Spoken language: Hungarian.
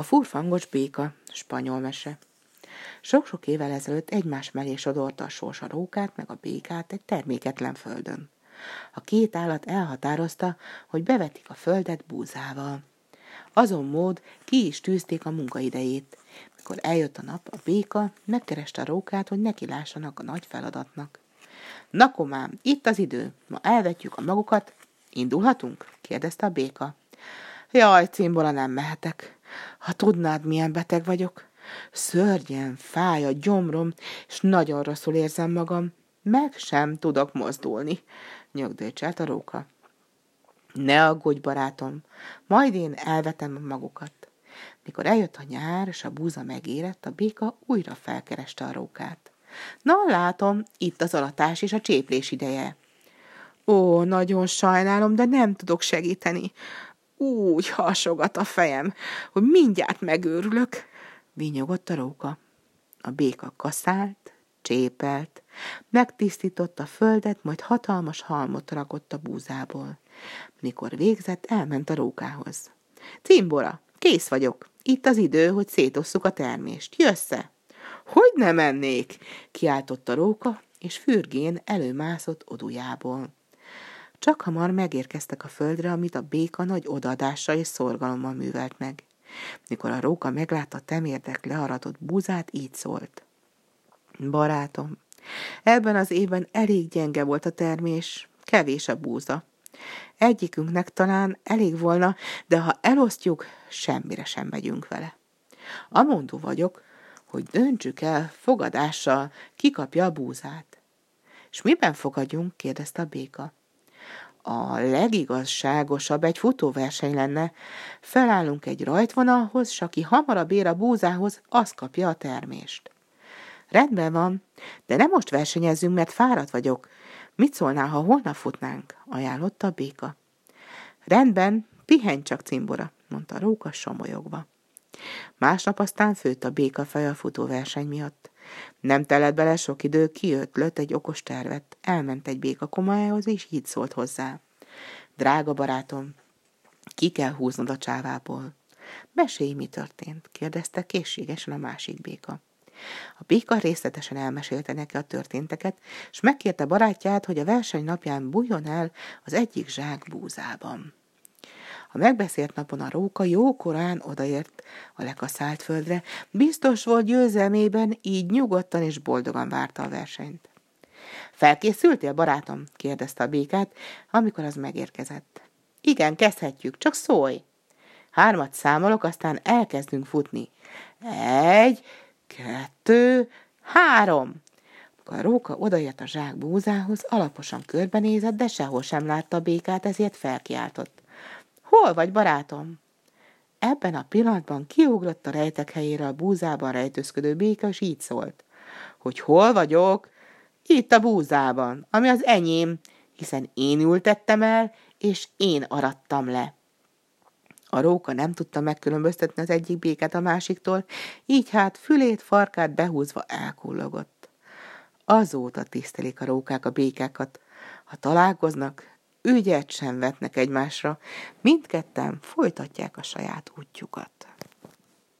A furfangos béka, spanyol mese. Sok-sok évvel ezelőtt egymás mellé sodorta a sors a rókát meg a békát egy terméketlen földön. A két állat elhatározta, hogy bevetik a földet búzával. Azon mód ki is tűzték a munkaidejét. Mikor eljött a nap, a béka megkereste a rókát, hogy neki lássanak a nagy feladatnak. Na komám, itt az idő, ma elvetjük a magukat. Indulhatunk? kérdezte a béka. Jaj, cimbola, nem mehetek. Ha tudnád, milyen beteg vagyok. Szörnyen fáj a gyomrom, és nagyon rosszul érzem magam. Meg sem tudok mozdulni, nyögdőcselt a róka. Ne aggódj, barátom, majd én elvetem magukat. Mikor eljött a nyár, és a búza megérett, a béka újra felkereste a rókát. Na, látom, itt az alatás és a cséplés ideje. Ó, nagyon sajnálom, de nem tudok segíteni. Úgy hasogat a fejem, hogy mindjárt megőrülök, vinyogott a róka. A béka kaszált, csépelt, megtisztította a földet, majd hatalmas halmot rakott a búzából. Mikor végzett, elment a rókához. Cimbora, kész vagyok. Itt az idő, hogy szétosszuk a termést. Jössze! Hogy nem mennék? kiáltott a róka, és fürgén előmászott odujából. Csak hamar megérkeztek a földre, amit a béka nagy odaadással és szorgalommal művelt meg. Mikor a róka meglátta temérdek learatott búzát, így szólt. Barátom, ebben az évben elég gyenge volt a termés, kevés a búza. Egyikünknek talán elég volna, de ha elosztjuk, semmire sem megyünk vele. Amondó vagyok, hogy döntsük el fogadással, kikapja a búzát. És miben fogadjunk? kérdezte a béka. A legigazságosabb egy futóverseny lenne. Felállunk egy rajtvonalhoz, s aki hamarabb ér a búzához, az kapja a termést. Rendben van, de nem most versenyezzünk, mert fáradt vagyok. Mit szólnál, ha holnap futnánk? ajánlotta a béka. Rendben, pihenj csak, cimbora, mondta a róka somolyogva. Másnap aztán főtt a béka fej a futóverseny miatt. Nem telett bele sok idő, kiötlött egy okos tervet. Elment egy béka komályához, és így szólt hozzá. Drága barátom, ki kell húznod a csávából. Mesélj, mi történt? kérdezte készségesen a másik béka. A béka részletesen elmesélte neki a történteket, és megkérte barátját, hogy a verseny napján bújjon el az egyik zsák búzában. A megbeszélt napon a róka jókorán odaért a lekaszált földre, biztos volt győzelmében, így nyugodtan és boldogan várta a versenyt. Felkészültél, barátom? kérdezte a békát, amikor az megérkezett. Igen, kezdhetjük, csak szólj! Hármat számolok, aztán elkezdünk futni. Egy, kettő, három! A róka odaért a zsák búzához, alaposan körbenézett, de sehol sem látta a békát, ezért felkiáltott. Hol vagy, barátom? Ebben a pillanatban kiugrott a rejtek helyére a búzában rejtőzködő béka, és így szólt, hogy hol vagyok? Itt a búzában, ami az enyém, hiszen én ültettem el, és én arattam le. A róka nem tudta megkülönböztetni az egyik béket a másiktól, így hát fülét, farkát behúzva elkullogott. Azóta tisztelik a rókák a békákat. Ha találkoznak, ügyet sem vetnek egymásra, mindketten folytatják a saját útjukat.